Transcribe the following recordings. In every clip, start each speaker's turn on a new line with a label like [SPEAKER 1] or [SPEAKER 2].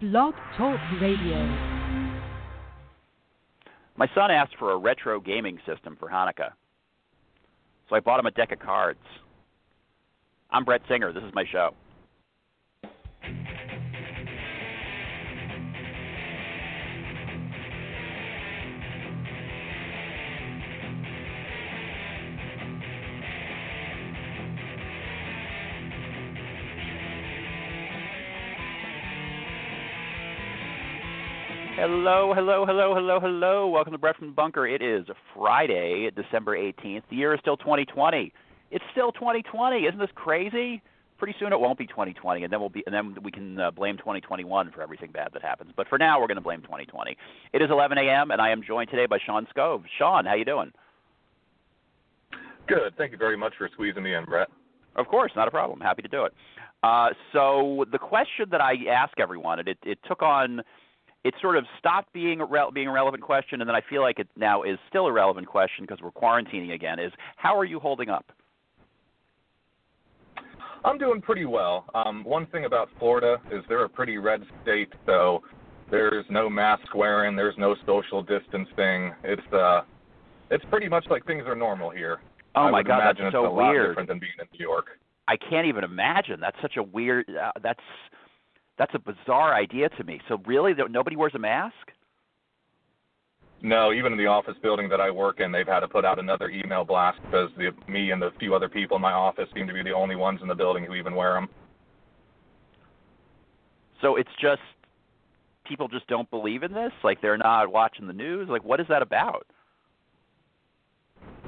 [SPEAKER 1] Blog Talk Radio.
[SPEAKER 2] My son asked for a retro gaming system for Hanukkah. So I bought him a deck of cards. I'm Brett Singer. This is my show. Hello, hello, hello, hello, hello. Welcome to Brett from the Bunker. It is Friday, December 18th. The year is still 2020. It's still 2020. Isn't this crazy? Pretty soon it won't be 2020, and then we'll be, and then we can uh, blame 2021 for everything bad that happens. But for now, we're going to blame 2020. It is 11 a.m., and I am joined today by Sean Skove. Sean, how you doing?
[SPEAKER 3] Good. Thank you very much for squeezing me in, Brett.
[SPEAKER 2] Of course, not a problem. Happy to do it. Uh, so the question that I ask everyone, and it, it took on it sort of stopped being a re- being a relevant question, and then I feel like it now is still a relevant question because we're quarantining again. Is how are you holding up?
[SPEAKER 3] I'm doing pretty well. Um, one thing about Florida is they're a pretty red state, so there's no mask wearing, there's no social distancing. It's uh, it's pretty much like things are normal here.
[SPEAKER 2] Oh
[SPEAKER 3] I
[SPEAKER 2] my God,
[SPEAKER 3] imagine
[SPEAKER 2] that's
[SPEAKER 3] it's
[SPEAKER 2] so
[SPEAKER 3] a lot
[SPEAKER 2] weird.
[SPEAKER 3] different than being in New York.
[SPEAKER 2] I can't even imagine. That's such a weird. Uh, that's that's a bizarre idea to me. So really, nobody wears a mask?
[SPEAKER 3] No, even in the office building that I work in, they've had to put out another email blast because the, me and the few other people in my office seem to be the only ones in the building who even wear them.
[SPEAKER 2] So it's just people just don't believe in this. Like they're not watching the news. Like what is that about?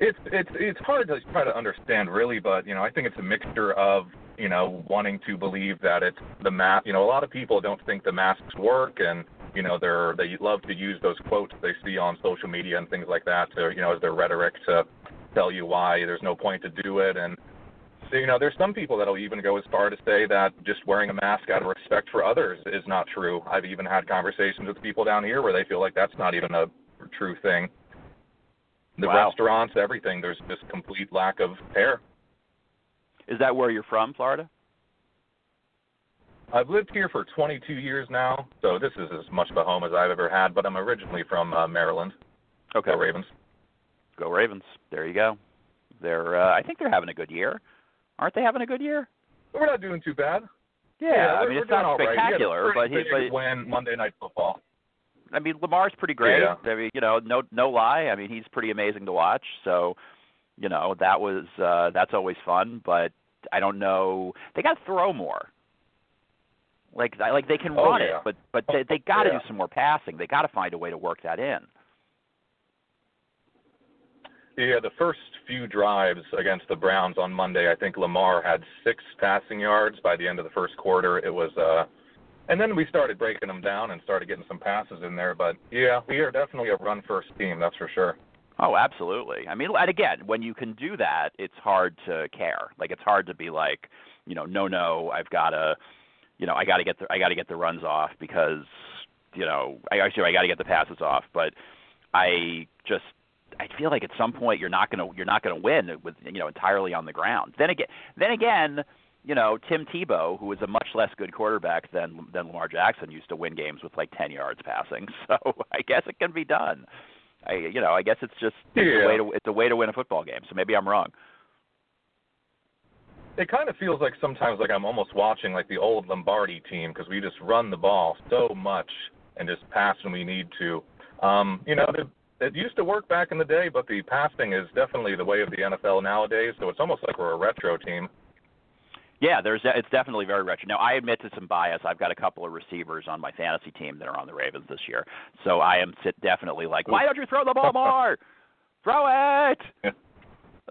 [SPEAKER 3] It's it's it's hard to try to understand really, but you know I think it's a mixture of you know wanting to believe that it's the mask. You know a lot of people don't think the masks work, and you know they're they love to use those quotes they see on social media and things like that to you know as their rhetoric to tell you why there's no point to do it and you know there's some people that'll even go as far to say that just wearing a mask out of respect for others is not true i've even had conversations with people down here where they feel like that's not even a true thing the
[SPEAKER 2] wow.
[SPEAKER 3] restaurants everything there's just complete lack of care
[SPEAKER 2] is that where you're from florida
[SPEAKER 3] I've lived here for 22 years now, so this is as much of a home as I've ever had. But I'm originally from uh, Maryland.
[SPEAKER 2] Okay.
[SPEAKER 3] Go Ravens.
[SPEAKER 2] Go Ravens. There you go. They're. Uh, I think they're having a good year. Aren't they having a good year?
[SPEAKER 3] We're not doing too bad.
[SPEAKER 2] Yeah,
[SPEAKER 3] yeah
[SPEAKER 2] I mean it's not spectacular,
[SPEAKER 3] right.
[SPEAKER 2] but
[SPEAKER 3] he
[SPEAKER 2] but
[SPEAKER 3] win Monday Night Football.
[SPEAKER 2] I mean Lamar's pretty great.
[SPEAKER 3] Yeah.
[SPEAKER 2] I mean you know no no lie. I mean he's pretty amazing to watch. So you know that was uh, that's always fun. But I don't know. They got to throw more. Like like they can
[SPEAKER 3] Oh,
[SPEAKER 2] run
[SPEAKER 3] yeah.
[SPEAKER 2] it, but but they they got to
[SPEAKER 3] Yeah.
[SPEAKER 2] do some more passing. They got to find a way to work that in.
[SPEAKER 3] Yeah, the first few drives against the Browns on Monday, I think Lamar had six passing yards by the end of the first quarter. It was uh and then we started breaking them down and started getting some passes in there, but yeah, we are definitely a run first team, that's for sure.
[SPEAKER 2] Oh, absolutely. I mean, and again, when you can do that, it's hard to care. Like it's hard to be like, you know, no, no, I've got to, you know, I got to get the I got to get the runs off because, you know, I actually I got to get the passes off. But I just I feel like at some point you're not gonna you're not gonna win with you know entirely on the ground. Then again, then again, you know, Tim Tebow, who is a much less good quarterback than than Lamar Jackson, used to win games with like 10 yards passing. So I guess it can be done. I you know I guess it's just it's
[SPEAKER 3] Yeah.
[SPEAKER 2] a way to it's a way to win a football game. So maybe I'm wrong.
[SPEAKER 3] It kind of feels like sometimes like I'm almost watching like the old Lombardi team because we just run the ball so much and just pass when we need to. Um, you know, it, it used to work back in the day, but the passing is definitely the way of the NFL nowadays. So it's almost like we're a retro team.
[SPEAKER 2] Yeah, there's it's definitely very retro. Now I admit to some bias. I've got a couple of receivers on my fantasy team that are on the Ravens this year, so I am sit definitely like, why don't you throw the ball more? throw it,
[SPEAKER 3] Yeah.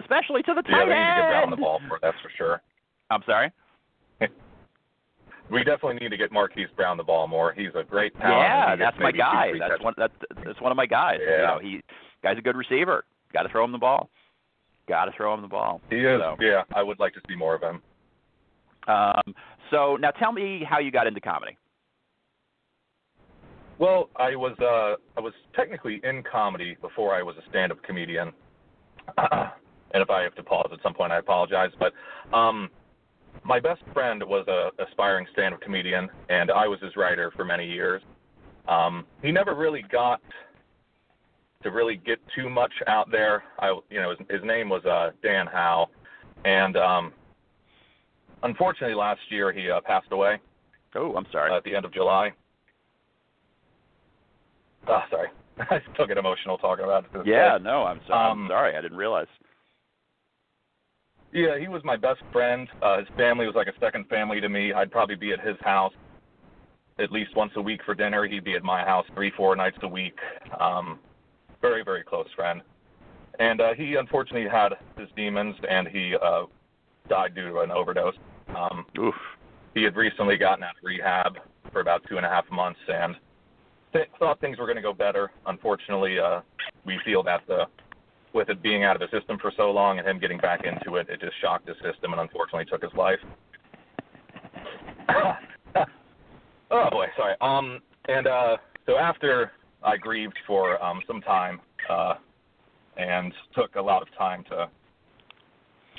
[SPEAKER 2] especially to the
[SPEAKER 3] Yeah,
[SPEAKER 2] tight
[SPEAKER 3] we need to get Brown
[SPEAKER 2] end.
[SPEAKER 3] the ball for that's for sure.
[SPEAKER 2] I'm sorry.
[SPEAKER 3] We definitely need to get Marquise Brown the ball more. He's a great talent.
[SPEAKER 2] Yeah,
[SPEAKER 3] and he gets
[SPEAKER 2] that's my guy. That's
[SPEAKER 3] touchdowns.
[SPEAKER 2] one. That's that's one of my guys. You
[SPEAKER 3] Yeah.
[SPEAKER 2] know, he guy's a good receiver. Got to throw him the ball. Got to throw him the ball.
[SPEAKER 3] He is.
[SPEAKER 2] So,
[SPEAKER 3] Yeah, I would like to see more of him.
[SPEAKER 2] Um, so now tell me how you got into comedy.
[SPEAKER 3] Well, I was uh I was technically in comedy before I was a stand-up comedian. and if I have to pause at some point, I apologize. But um, my best friend was a aspiring stand-up comedian, and I was his writer for many years. Um, he never really got to really get too much out there. I, you know, his, his name was uh, Dan Howe, and um, unfortunately, last year he uh, passed away.
[SPEAKER 2] Oh, I'm sorry.
[SPEAKER 3] Uh, at the end of July. Oh, sorry. I still get emotional talking about it.
[SPEAKER 2] Yeah, no, I'm, so,
[SPEAKER 3] um,
[SPEAKER 2] I'm sorry. I didn't realize.
[SPEAKER 3] Yeah, he was my best friend. Uh, his family was like a second family to me. I'd probably be at his house at least once a week for dinner. He'd be at my house three, four nights a week. Um, very, very close friend. And uh, he unfortunately had his demons, and he uh, died due to an overdose. Um,
[SPEAKER 2] Oof.
[SPEAKER 3] He had recently gotten out of rehab for about two and a half months, and th- thought things were going to go better. Unfortunately, uh, we feel that the with it being out of the system for so long and him getting back into it, it just shocked the system and unfortunately took his life. oh boy, sorry. Um, and uh, so after I grieved for um, some time uh, and took a lot of time to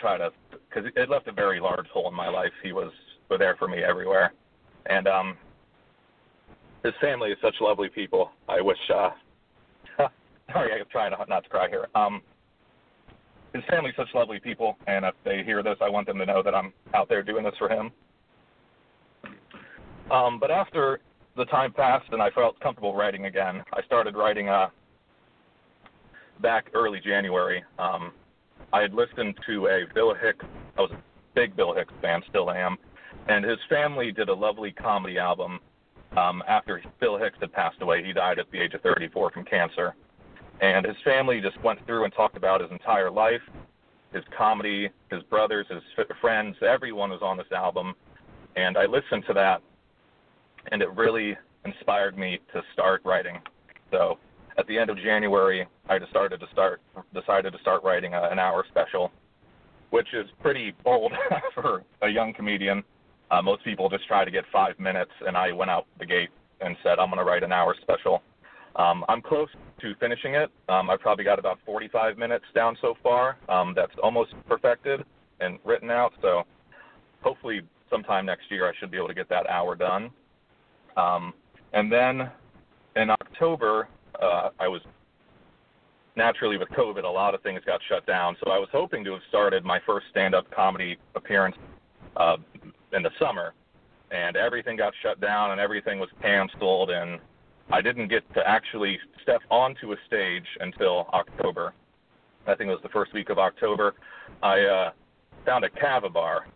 [SPEAKER 3] try to, because it left a very large hole in my life. He was, was there for me everywhere, and um, his family is such lovely people. I wish uh, sorry, I'm trying not to cry here. Um, his family's such lovely people, and if they hear this, I want them to know that I'm out there doing this for him. Um, but after the time passed and I felt comfortable writing again, I started writing uh, back early January. Um, I had listened to a Bill Hicks. I was a big Bill Hicks fan, still am, and his family did a lovely comedy album um, after Bill Hicks had passed away. He died at the age of 34 from cancer and his family just went through and talked about his entire life, his comedy, his brothers, his friends, everyone was on this album, and I listened to that, and it really inspired me to start writing. So at the end of January, I decided to start decided to start writing a, an hour special, which is pretty bold for a young comedian. Uh, most people just try to get five minutes, and I went out the gate and said I'm going to write an hour special. Um, I'm close to finishing it. Um, I've probably got about 45 minutes down so far. Um, that's almost perfected and written out. So hopefully sometime next year I should be able to get that hour done. Um, and then in October, uh, I was naturally with COVID, a lot of things got shut down. So I was hoping to have started my first stand-up comedy appearance uh, in the summer, and everything got shut down and everything was canceled and I didn't get to actually step onto a stage until October. I think it was the first week of October. I uh, found a kava bar,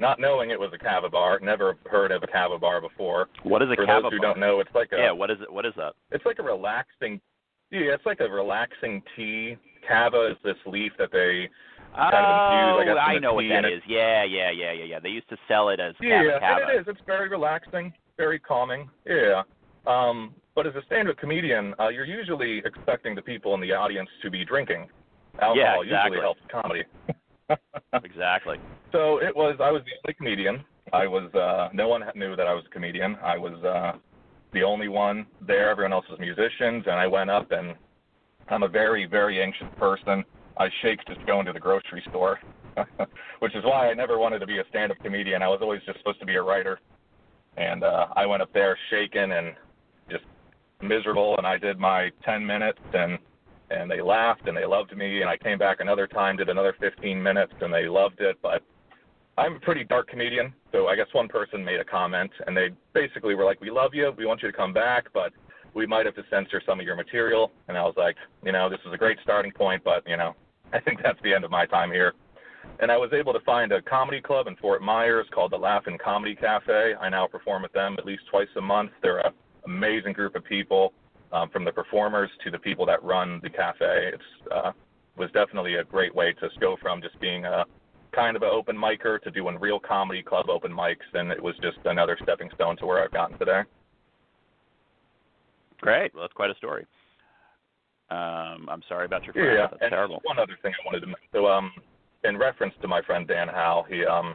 [SPEAKER 3] not knowing it was a kava bar. Never heard of a kava bar before.
[SPEAKER 2] What is a
[SPEAKER 3] For
[SPEAKER 2] kava
[SPEAKER 3] those who
[SPEAKER 2] bar?
[SPEAKER 3] don't know, it's like a
[SPEAKER 2] yeah, what is it? What is that?
[SPEAKER 3] it's like a relaxing. Yeah, it's like a relaxing tea. Kava is this leaf that they kind of
[SPEAKER 2] oh,
[SPEAKER 3] I guess, in
[SPEAKER 2] I know what that is. Yeah, yeah, yeah, yeah, yeah. They used to sell it as
[SPEAKER 3] Yeah,
[SPEAKER 2] kava
[SPEAKER 3] and it is. It's very relaxing, very calming. Yeah. Um, but as a stand-up comedian, uh, you're usually expecting the people in the audience to be drinking. Alcohol
[SPEAKER 2] Yeah, exactly.
[SPEAKER 3] usually helps comedy.
[SPEAKER 2] Exactly.
[SPEAKER 3] So it was. I was the only comedian. I was. Uh, no one knew that I was a comedian. I was uh, the only one there. Everyone else was musicians, and I went up and I'm a very, very anxious person. I shake just going to the grocery store, which is why I never wanted to be a stand-up comedian. I was always just supposed to be a writer. And uh, I went up there shaking and just miserable, and I did my 10 minutes, and and they laughed and they loved me. And I came back another time, did another 15 minutes, and they loved it. But I'm a pretty dark comedian, so I guess one person made a comment, and they basically were like, "We love you, we want you to come back, but we might have to censor some of your material." And I was like, you know, this is a great starting point, but you know, I think that's the end of my time here. And I was able to find a comedy club in Fort Myers called the Laughing Comedy Cafe. I now perform with them at least twice a month. They're an amazing group of people, um, from the performers to the people that run the cafe. It's uh, was definitely a great way to go from just being a kind of an open micer to doing real comedy club open mics, and it was just another stepping stone to where I've gotten today.
[SPEAKER 2] Great. Well, that's quite a story. Um, I'm sorry about your friend.
[SPEAKER 3] Yeah,
[SPEAKER 2] That's
[SPEAKER 3] and
[SPEAKER 2] terrible.
[SPEAKER 3] one other thing I wanted to mention. So, um, in reference to my friend Dan Howe, he um,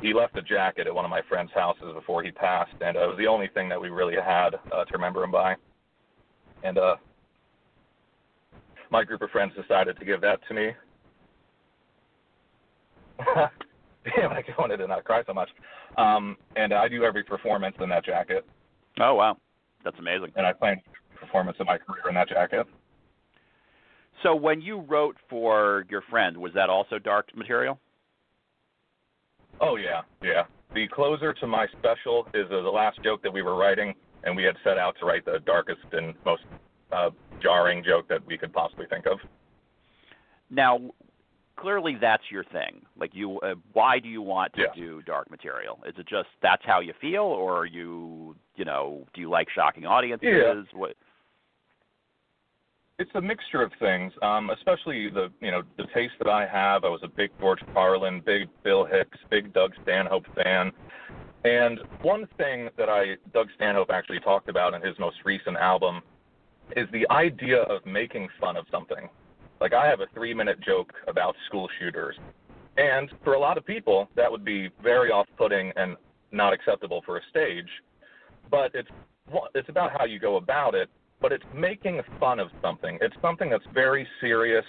[SPEAKER 3] he left a jacket at one of my friend's houses before he passed, and uh, it was the only thing that we really had uh, to remember him by. And uh, my group of friends decided to give that to me. Damn, I it and I cry so much. Um, and I do every performance in that jacket.
[SPEAKER 2] Oh wow, that's amazing.
[SPEAKER 3] And I plan performance of my career in that jacket.
[SPEAKER 2] So when you wrote for your friend, was that also dark material?
[SPEAKER 3] Oh yeah, yeah. The closer to my special is uh, the last joke that we were writing, and we had set out to write the darkest and most uh, jarring joke that we could possibly think of.
[SPEAKER 2] Now, clearly that's your thing. Like you, uh, why do you want to
[SPEAKER 3] yeah.
[SPEAKER 2] do dark material? Is it just that's how you feel, or are you, you know, do you like shocking audiences?
[SPEAKER 3] Yeah.
[SPEAKER 2] What?
[SPEAKER 3] It's a mixture of things, um, especially the you know the taste that I have. I was a big George Carlin, big Bill Hicks, big Doug Stanhope fan, and one thing that I Doug Stanhope actually talked about in his most recent album is the idea of making fun of something. Like I have a three-minute joke about school shooters, and for a lot of people that would be very off-putting and not acceptable for a stage. But it's it's about how you go about it but it's making fun of something. It's something that's very serious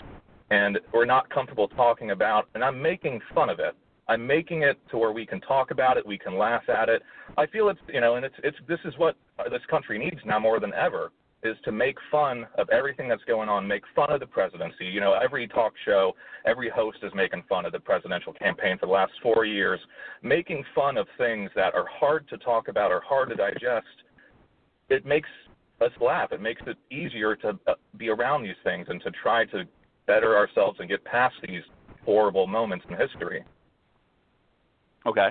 [SPEAKER 3] and we're not comfortable talking about, and I'm making fun of it. I'm making it to where we can talk about it, we can laugh at it. I feel it's you know, and it's it's this is what this country needs now more than ever is to make fun of everything that's going on, make fun of the presidency. You know, every talk show, every host is making fun of the presidential campaign for the last four years, making fun of things that are hard to talk about or hard to digest. It makes us laugh. It makes it easier to uh, be around these things and to try to better ourselves and get past these horrible moments in history.
[SPEAKER 2] Okay.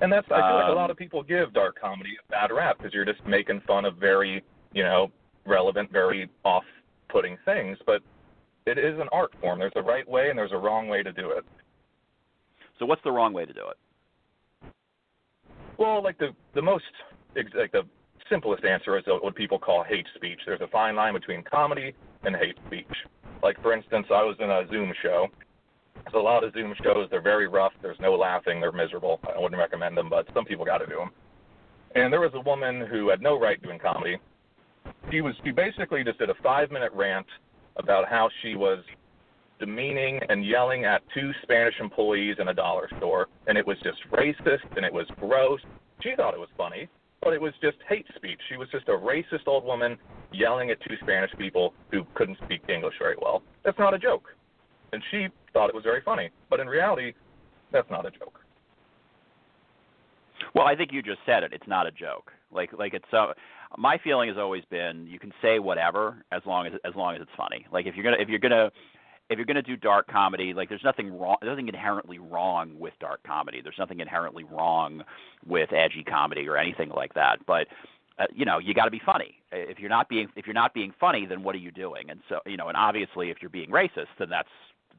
[SPEAKER 3] And that's I feel like a
[SPEAKER 2] Um,
[SPEAKER 3] lot of people give dark comedy a bad rap because you're just making fun of very, you know, relevant, very off-putting things, but it is an art form. There's a right way and there's a wrong way to do it.
[SPEAKER 2] So what's the wrong way to do it?
[SPEAKER 3] Well, like the the most like the simplest answer is what people call hate speech. There's a fine line between comedy and hate speech. Like for instance, I was in a Zoom show. There's a lot of Zoom shows. They're very rough. There's no laughing. They're miserable. I wouldn't recommend them, but some people got to do them. And there was a woman who had no right doing comedy. She was she basically just did a five minute rant about how she was demeaning and yelling at two Spanish employees in a dollar store, and it was just racist and it was gross. She thought it was funny, but it was just hate speech. She was just a racist old woman yelling at two Spanish people who couldn't speak English very well. That's not a joke. And she thought it was very funny, but in reality, that's not a joke.
[SPEAKER 2] Well, I think you just said it. It's not a joke. Like like it's so. My feeling has always been you can say whatever as long as as long as it's funny. Like if you're gonna if you're gonna if you're gonna do dark comedy, like there's nothing wrong. There's nothing inherently wrong with dark comedy. There's nothing inherently wrong with edgy comedy or anything like that. But uh, you know you got to be funny. If you're not being if you're not being funny, then what are you doing? And so you know, and obviously if you're being racist, then that's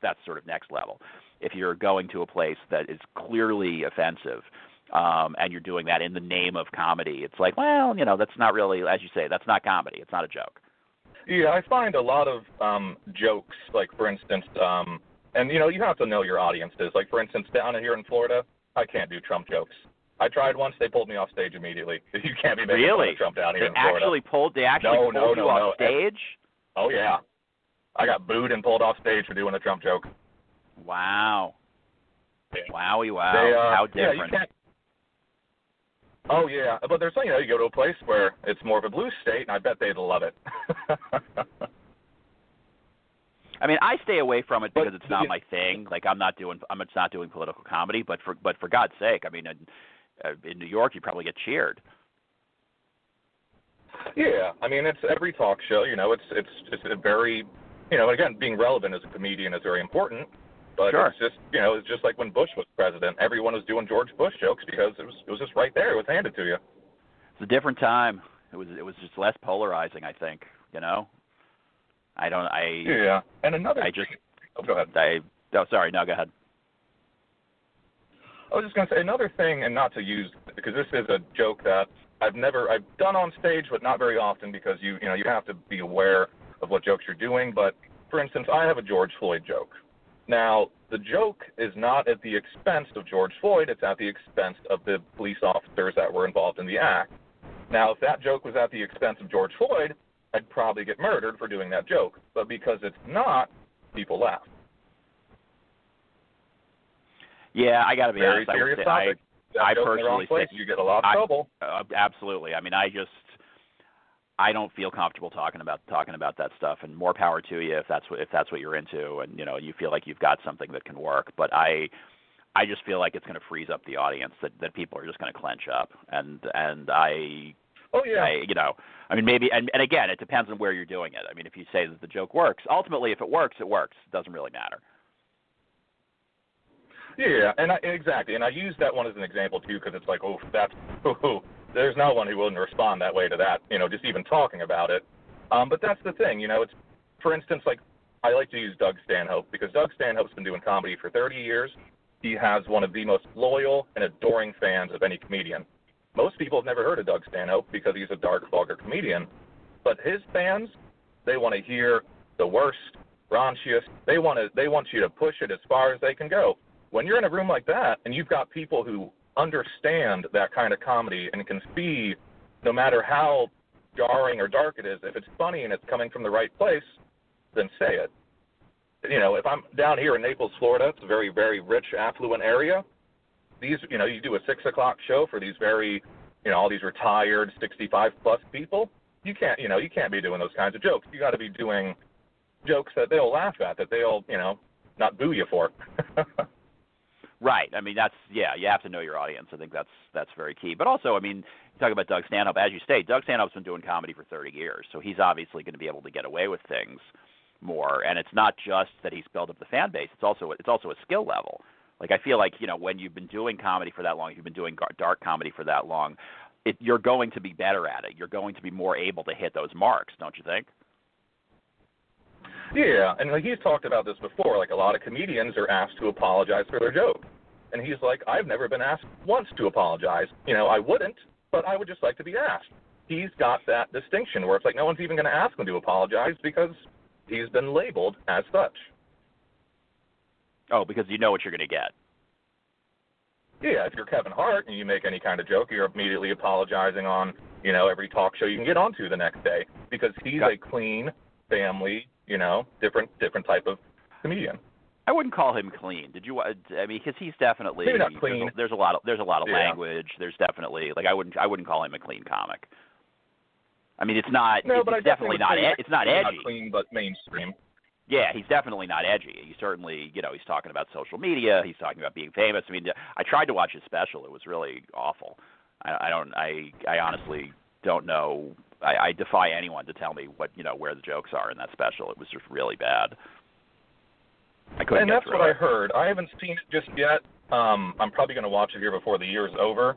[SPEAKER 2] that's sort of next level. If you're going to a place that is clearly offensive, um, and you're doing that in the name of comedy, it's like, well, you know, that's not really, as you say, that's not comedy. It's not a joke.
[SPEAKER 3] Yeah, I find a lot of um, jokes, like for instance, um, and you know, you have to know your audiences. Like for instance, down here in Florida, I can't do Trump jokes. I tried once; they pulled me off stage immediately. You can't be making fun of Trump down here
[SPEAKER 2] They
[SPEAKER 3] in Florida.
[SPEAKER 2] actually pulled. They actually
[SPEAKER 3] No,
[SPEAKER 2] pulled
[SPEAKER 3] no,
[SPEAKER 2] you
[SPEAKER 3] no,
[SPEAKER 2] off
[SPEAKER 3] no.
[SPEAKER 2] stage.
[SPEAKER 3] Oh yeah, I got booed and pulled off stage for doing a Trump joke.
[SPEAKER 2] Wow.
[SPEAKER 3] Yeah.
[SPEAKER 2] Wowie wow.
[SPEAKER 3] They, uh,
[SPEAKER 2] How
[SPEAKER 3] yeah,
[SPEAKER 2] different.
[SPEAKER 3] can't. Oh yeah, but there's you know you go to a place where it's more of a blue state, and I bet they'd love it.
[SPEAKER 2] I mean, I stay away from it
[SPEAKER 3] But
[SPEAKER 2] because it's not
[SPEAKER 3] you-
[SPEAKER 2] my thing. Like I'm not doing I'm not doing political comedy, but for but for God's sake, I mean, in, uh, in New York, you probably get cheered.
[SPEAKER 3] yeah, I mean it's every talk show. You know, it's it's just a very, you know, again being relevant as a comedian is very important. But
[SPEAKER 2] Sure.
[SPEAKER 3] it's just you know it's just like when Bush was president, everyone was doing George Bush jokes because it was it was just right there, it was handed to you.
[SPEAKER 2] It's a different time. It was it was just less polarizing, I think. You know, I don't I
[SPEAKER 3] Yeah, and another.
[SPEAKER 2] I just
[SPEAKER 3] oh, go ahead.
[SPEAKER 2] I oh sorry no go ahead.
[SPEAKER 3] I was just going to say another thing, and not to use because this is a joke that I've never I've done on stage, but not very often because you you know you have to be aware of what jokes you're doing. But for instance, I have a George Floyd joke. Now the joke is not at the expense of George Floyd; it's at the expense of the police officers that were involved in the act. Now, if that joke was at the expense of George Floyd, I'd probably get murdered for doing that joke. But because it's not, people laugh.
[SPEAKER 2] Yeah, I got to be
[SPEAKER 3] Very
[SPEAKER 2] honest. I
[SPEAKER 3] serious
[SPEAKER 2] say
[SPEAKER 3] topic.
[SPEAKER 2] I
[SPEAKER 3] joke in the wrong
[SPEAKER 2] personally think-
[SPEAKER 3] you get a lot of
[SPEAKER 2] I-
[SPEAKER 3] trouble.
[SPEAKER 2] Uh, absolutely. I mean, I just I don't feel comfortable talking about talking about that stuff. And more power to you if that's what if that's what you're into, and you know you feel like you've got something that can work. But I I just feel like it's going to freeze up the audience. That that people are just going to clench up, and and I
[SPEAKER 3] Oh yeah.
[SPEAKER 2] I, you know, I mean, maybe, and, and again, it depends on where you're doing it. I mean, if you say that the joke works, ultimately, if it works, it works. It doesn't really matter.
[SPEAKER 3] Yeah, and I, exactly, and I use that one as an example too, because it's like, oh, that's, oh, there's no one who wouldn't respond that way to that, you know, just even talking about it. Um, but that's the thing, you know, it's, for instance, like I like to use Doug Stanhope because Doug Stanhope's been doing comedy for 30 years. He has one of the most loyal and adoring fans of any comedian. Most people have never heard of Doug Stanhope because he's a dark, vulgar comedian, but his fans, they want to hear the worst, raunchiest. They want to, they want you to push it as far as they can go when you're in a room like that and you've got people who understand that kind of comedy and can see no matter how jarring or dark it is, if it's funny and it's coming from the right place, then say it. You know, if I'm down here in Naples, Florida, it's a very, very rich, affluent area. These, you know, you do a six o'clock show for these very, you know, all these retired 65 plus people. You can't, you know, you can't be doing those kinds of jokes. You got to be doing jokes that they'll laugh at, that they'll, you know, not boo you for.
[SPEAKER 2] Right. I mean, that's yeah. You have to know your audience. I think that's that's very key. But also, I mean, talk about Doug Stanhope. As you state, Doug Stanhope's been doing comedy for 30 years, so he's obviously going to be able to get away with things more. And it's not just that he's built up the fan base. It's also it's also a skill level. Like I feel like you know when you've been doing comedy for that long, if you've been doing dark comedy for that long, it, you're going to be better at it. You're going to be more able to hit those marks, don't you think?
[SPEAKER 3] Yeah, and like he's talked about this before. Like a lot of comedians are asked to apologize for their joke, and he's like, I've never been asked once to apologize. You know, I wouldn't, but I would just like to be asked. He's got that distinction where it's like no one's even going to ask him to apologize because he's been labeled as such.
[SPEAKER 2] Oh, because you know what you're going to get.
[SPEAKER 3] Yeah, if you're Kevin Hart and you make any kind of joke, you're immediately apologizing on, you know, every talk show you can get onto the next day because he's
[SPEAKER 2] Got-
[SPEAKER 3] a clean family, you know, different different type of comedian.
[SPEAKER 2] I wouldn't call him clean. Did you? I mean, because he's definitely
[SPEAKER 3] Maybe not
[SPEAKER 2] there's a-
[SPEAKER 3] clean.
[SPEAKER 2] There's a, lot of there's a lot of
[SPEAKER 3] Yeah.
[SPEAKER 2] language. There's definitely like I wouldn't I wouldn't call him a clean comic. I mean, it's not.
[SPEAKER 3] No,
[SPEAKER 2] it's,
[SPEAKER 3] but I
[SPEAKER 2] it's definitely not. ed- It's not edgy.
[SPEAKER 3] Not clean, but mainstream.
[SPEAKER 2] Yeah, he's definitely not edgy. He's certainly, you know, he's talking about social media. He's talking about being famous. I mean, I tried to watch his special. It was really awful. I, I don't. I I honestly don't know. I, I defy anyone to tell me what you know where the jokes are in that special. It was just really bad. I couldn't
[SPEAKER 3] and that's what I heard. I haven't seen it just yet. Um, I'm probably going to watch it here before the year's over.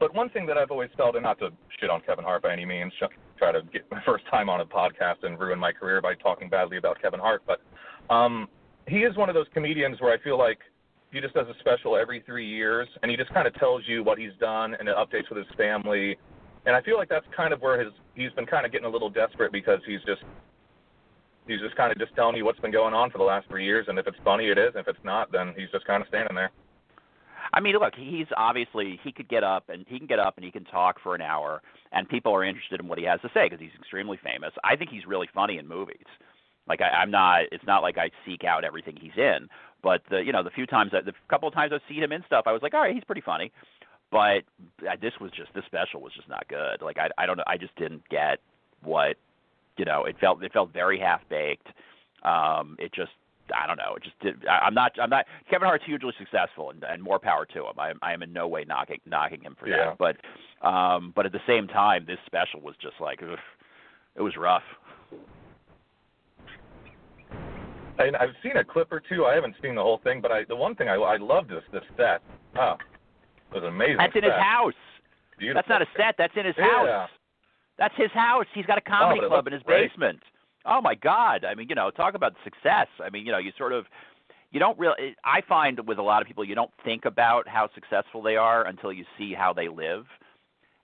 [SPEAKER 3] But one thing that I've always felt, and not to shit on Kevin Hart by any means, try to get my first time on a podcast and ruin my career by talking badly about Kevin Hart, but um, he is one of those comedians where I feel like he just does a special every three years, and he just kind of tells you what he's done and it updates with his family. And I feel like that's kind of where his he's been kind of getting a little desperate because he's just he's just kind of just telling you what's been going on for the last three years, and if it's funny, it is. If it's not, then he's just kind of standing there.
[SPEAKER 2] I mean, look, he's obviously he could get up and he can get up and he can talk for an hour, and people are interested in what he has to say because he's extremely famous. I think he's really funny in movies. Like I, I'm not. It's not like I seek out everything he's in, but the you know the few times that the couple of times I've seen him in stuff, I was like, all right, he's pretty funny. But uh, this was just this special was just not good. Like I I don't know. I just didn't get what you know. It felt it felt very half baked. Um, it just I don't know. It just did. I, I'm not. I'm not. Kevin Hart's hugely successful, and, and more power to him. I, am- I am in no way knocking knocking him for
[SPEAKER 3] Yeah.
[SPEAKER 2] that. But um, but at the same time, this special was just like ugh, it was rough.
[SPEAKER 3] And I've seen a clip or two. I haven't seen the whole thing, but I the one thing I I loved is this set. Oh, it was amazing.
[SPEAKER 2] That's in his house.
[SPEAKER 3] Beautiful.
[SPEAKER 2] That's not a set. That's in his
[SPEAKER 3] Yeah.
[SPEAKER 2] house. That's his house. He's got a comedy
[SPEAKER 3] oh, it
[SPEAKER 2] club in his
[SPEAKER 3] great.
[SPEAKER 2] basement. Oh my God! I mean, you know, talk about success. I mean, you know, you sort of, you don't really. I find with a lot of people, you don't think about how successful they are until you see how they live.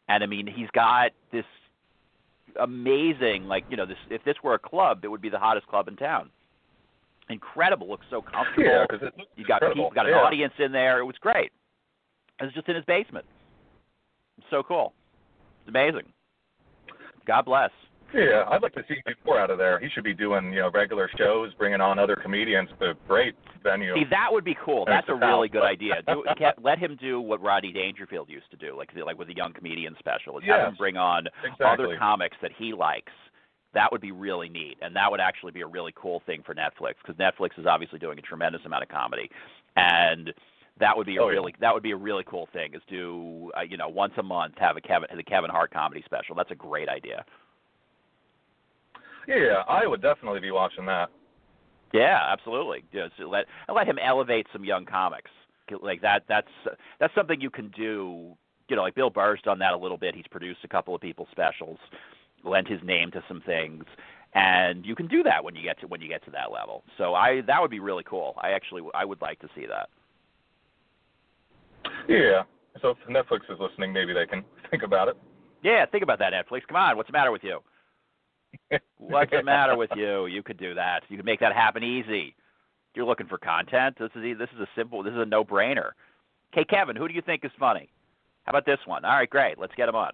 [SPEAKER 2] And I mean, he's got this amazing, like, you know, this. If this were a club, it would be the hottest club in town. Incredible. Looks so comfortable.
[SPEAKER 3] Yeah, because
[SPEAKER 2] You got
[SPEAKER 3] incredible.
[SPEAKER 2] people, got an
[SPEAKER 3] yeah.
[SPEAKER 2] audience in there. It was great. It was just in his basement. So cool. It's amazing. God bless.
[SPEAKER 3] Yeah, I'd like to see more out of there. He should be doing you know regular shows, bringing on other comedians. The great venue.
[SPEAKER 2] See, that would be cool. That's a really good idea. Do, let him do what Rodney Dangerfield used to do, like like with the young comedian special. Is have him bring on
[SPEAKER 3] exactly.
[SPEAKER 2] other comics that he likes. That would be really neat, and that would actually be a really cool thing for Netflix because Netflix is obviously doing a tremendous amount of comedy, and that would be a
[SPEAKER 3] Oh, yeah.
[SPEAKER 2] really that would be a really cool thing. Is do uh, you know once a month have a Kevin the Kevin Hart comedy special. That's a great idea.
[SPEAKER 3] Yeah, I would definitely be watching that.
[SPEAKER 2] Yeah, absolutely. Just let and let him elevate some young comics. Like that. That's that's something you can do. You know, like Bill Burr's done that a little bit. He's produced a couple of people's specials, lent his name to some things, and you can do that when you get to when you get to that level. So I that would be really cool. I actually I would like to see that.
[SPEAKER 3] Yeah. So if Netflix is listening, maybe they can think about it.
[SPEAKER 2] Yeah, think about that, Netflix. Come on, what's the matter with you? What's the matter with you? You could do that. You could make that happen easy. You're looking for content. This is this is a simple. This is a no-brainer. Okay, Kevin, who do you think is funny? How about this one? All right, great. Let's get him on.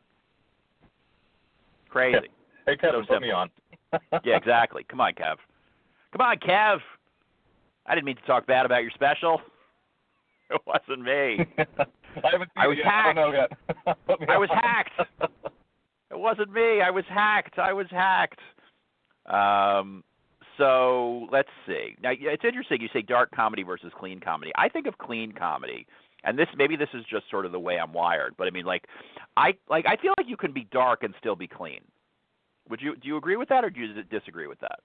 [SPEAKER 2] Crazy.
[SPEAKER 3] Hey Kevin,
[SPEAKER 2] So
[SPEAKER 3] put me on.
[SPEAKER 2] yeah, exactly. Come on, Kev. Come on, Kev. I didn't mean to talk bad about your special. It wasn't me.
[SPEAKER 3] I
[SPEAKER 2] I was
[SPEAKER 3] yet. I don't know yet.
[SPEAKER 2] I was hacked. It wasn't me. I was hacked. I was hacked. Um, so let's see. Now it's interesting. You say dark comedy versus clean comedy. I think of clean comedy, and this maybe this is just sort of the way I'm wired. But I mean, like, I like I feel like you can be dark and still be clean. Would you do you agree with that, or do you disagree with that?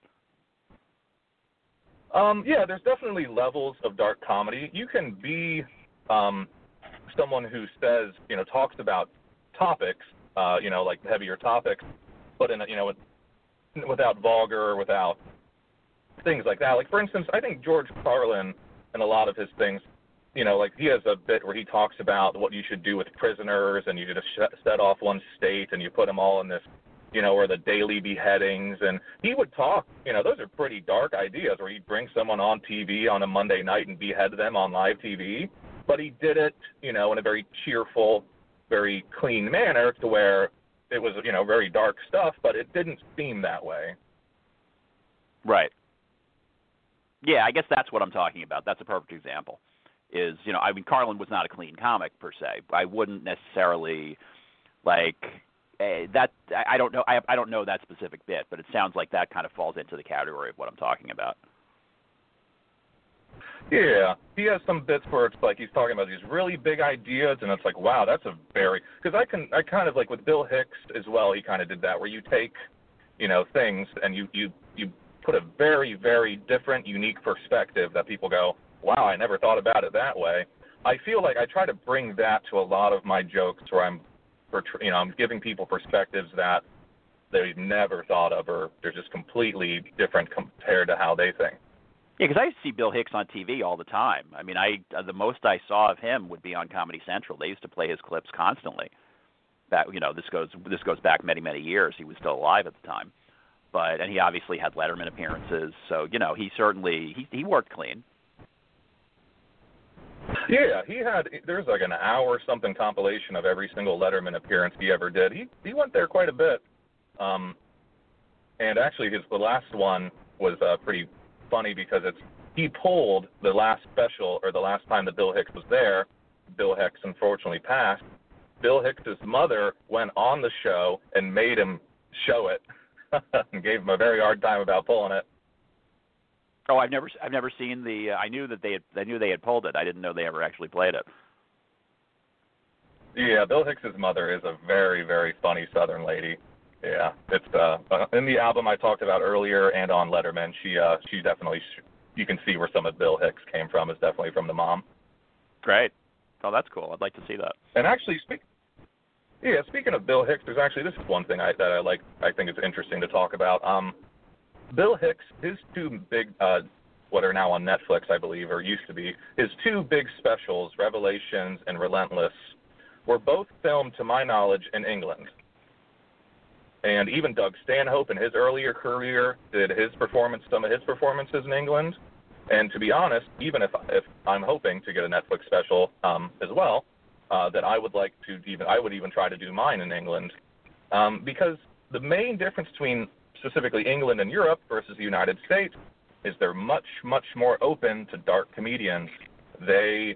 [SPEAKER 3] Um, yeah, there's definitely levels of dark comedy. You can be um, someone who says, you know, talks about topics, uh, you know, like heavier topics, but in a, you know, with, without vulgar, without things like that. Like for instance, I think George Carlin and a lot of his things, you know, like he has a bit where he talks about what you should do with prisoners, and you just set off one state and you put them all in this you know, or the daily beheadings. And he would talk, you know, those are pretty dark ideas where he'd bring someone on TV on a Monday night and behead them on live TV. But he did it, you know, in a very cheerful, very clean manner to where it was, you know, very dark stuff, but it didn't seem that way.
[SPEAKER 2] Right. Yeah, I guess that's what I'm talking about. That's a perfect example. Is you know, I mean, Carlin was not a clean comic per se. I wouldn't necessarily like eh, that. I don't know. I I don't know that specific bit, but it sounds like that kind of falls into the category of what I'm talking about.
[SPEAKER 3] Yeah, he has some bits where it's like he's talking about these really big ideas, and it's like, wow, that's a very because I can I kind of like with Bill Hicks as well. He kind of did that where you take, you know, things and you you you put a very very different, unique perspective that people go, wow, I never thought about it that way. I feel like I try to bring that to a lot of my jokes where I'm, you know, I'm giving people perspectives that they've never thought of or they're just completely different compared to how they think.
[SPEAKER 2] Yeah, because I used to see Bill Hicks on TV all the time. I mean, I uh, the most I saw of him would be on Comedy Central. They used to play his clips constantly. That you know, this goes this goes back many many years. He was still alive at the time, but and he obviously had Letterman appearances. So you know, he certainly he he worked clean.
[SPEAKER 3] Yeah, he had. There's like an hour something compilation of every single Letterman appearance he ever did. He he went there quite a bit, um, and actually his the last one was uh, pretty funny because it's he pulled the last special or the last time that Bill Hicks was there. Bill Hicks unfortunately passed. Bill Hicks's mother went on the show and made him show it, and gave him a very hard time about pulling it.
[SPEAKER 2] Oh, I've never I've never seen the. Uh, I knew that they had I knew they had pulled it. I didn't know they ever actually played it.
[SPEAKER 3] Yeah, Bill Hicks's mother is a very, very funny Southern lady. Yeah, it's uh uh, in the album I talked about earlier and on Letterman. She uh she definitely sh- you can see where some of Bill Hicks came from. Is definitely from the mom.
[SPEAKER 2] Great. Oh, that's cool. I'd like to see that.
[SPEAKER 3] And actually, speak. Yeah, speaking of Bill Hicks, there's actually this is one thing I that I like. I think it's interesting to talk about. Um, Bill Hicks, his two big, uh, what are now on Netflix, I believe, or used to be, his two big specials, Revelations and Relentless, were both filmed, to my knowledge, in England. And even Doug Stanhope in his earlier career did his performance, some of his performances in England. And to be honest, even if if I'm hoping to get a Netflix special um, as well, uh, that I would like to even I would even try to do mine in England, um, because the main difference between specifically England and Europe versus the United States is they're much much more open to dark comedians. They